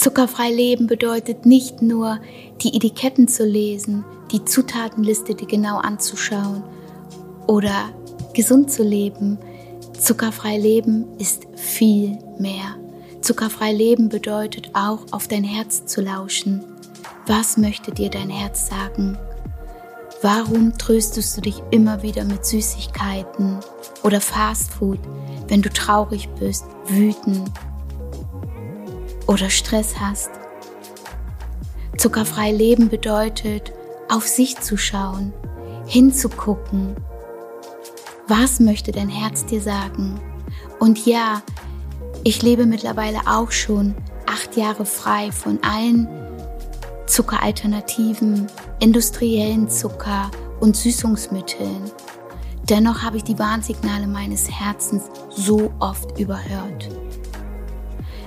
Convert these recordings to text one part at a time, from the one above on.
Zuckerfrei leben bedeutet nicht nur, die Etiketten zu lesen, die Zutatenliste dir genau anzuschauen oder gesund zu leben. Zuckerfrei leben ist viel mehr. Zuckerfrei leben bedeutet auch, auf dein Herz zu lauschen. Was möchte dir dein Herz sagen? Warum tröstest du dich immer wieder mit Süßigkeiten oder Fastfood, wenn du traurig bist, wütend oder Stress hast? Zuckerfrei leben bedeutet, auf sich zu schauen, hinzugucken. Was möchte dein Herz dir sagen? Und ja, ich lebe mittlerweile auch schon acht Jahre frei von allen Zuckeralternativen, industriellen Zucker und Süßungsmitteln. Dennoch habe ich die Warnsignale meines Herzens so oft überhört.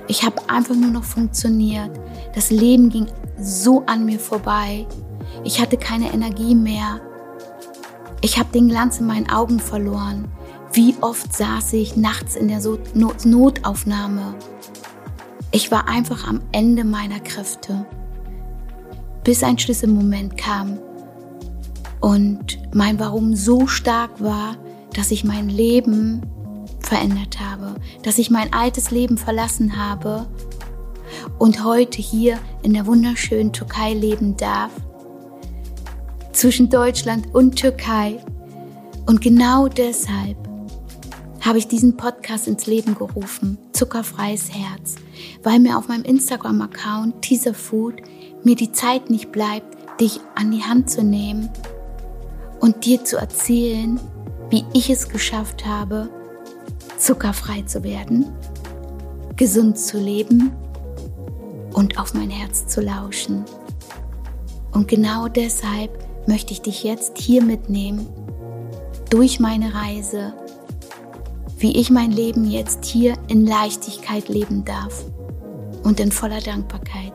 Ich habe einfach nur noch funktioniert. Das Leben ging so an mir vorbei. Ich hatte keine Energie mehr. Ich habe den Glanz in meinen Augen verloren. Wie oft saß ich nachts in der Notaufnahme. Ich war einfach am Ende meiner Kräfte bis ein Schlüsselmoment kam und mein Warum so stark war, dass ich mein Leben verändert habe, dass ich mein altes Leben verlassen habe und heute hier in der wunderschönen Türkei leben darf, zwischen Deutschland und Türkei. Und genau deshalb habe ich diesen Podcast ins Leben gerufen, Zuckerfreies Herz, weil mir auf meinem Instagram-Account Teaser Food mir die Zeit nicht bleibt, dich an die Hand zu nehmen und dir zu erzählen, wie ich es geschafft habe, zuckerfrei zu werden, gesund zu leben und auf mein Herz zu lauschen. Und genau deshalb möchte ich dich jetzt hier mitnehmen durch meine Reise, wie ich mein Leben jetzt hier in Leichtigkeit leben darf und in voller Dankbarkeit.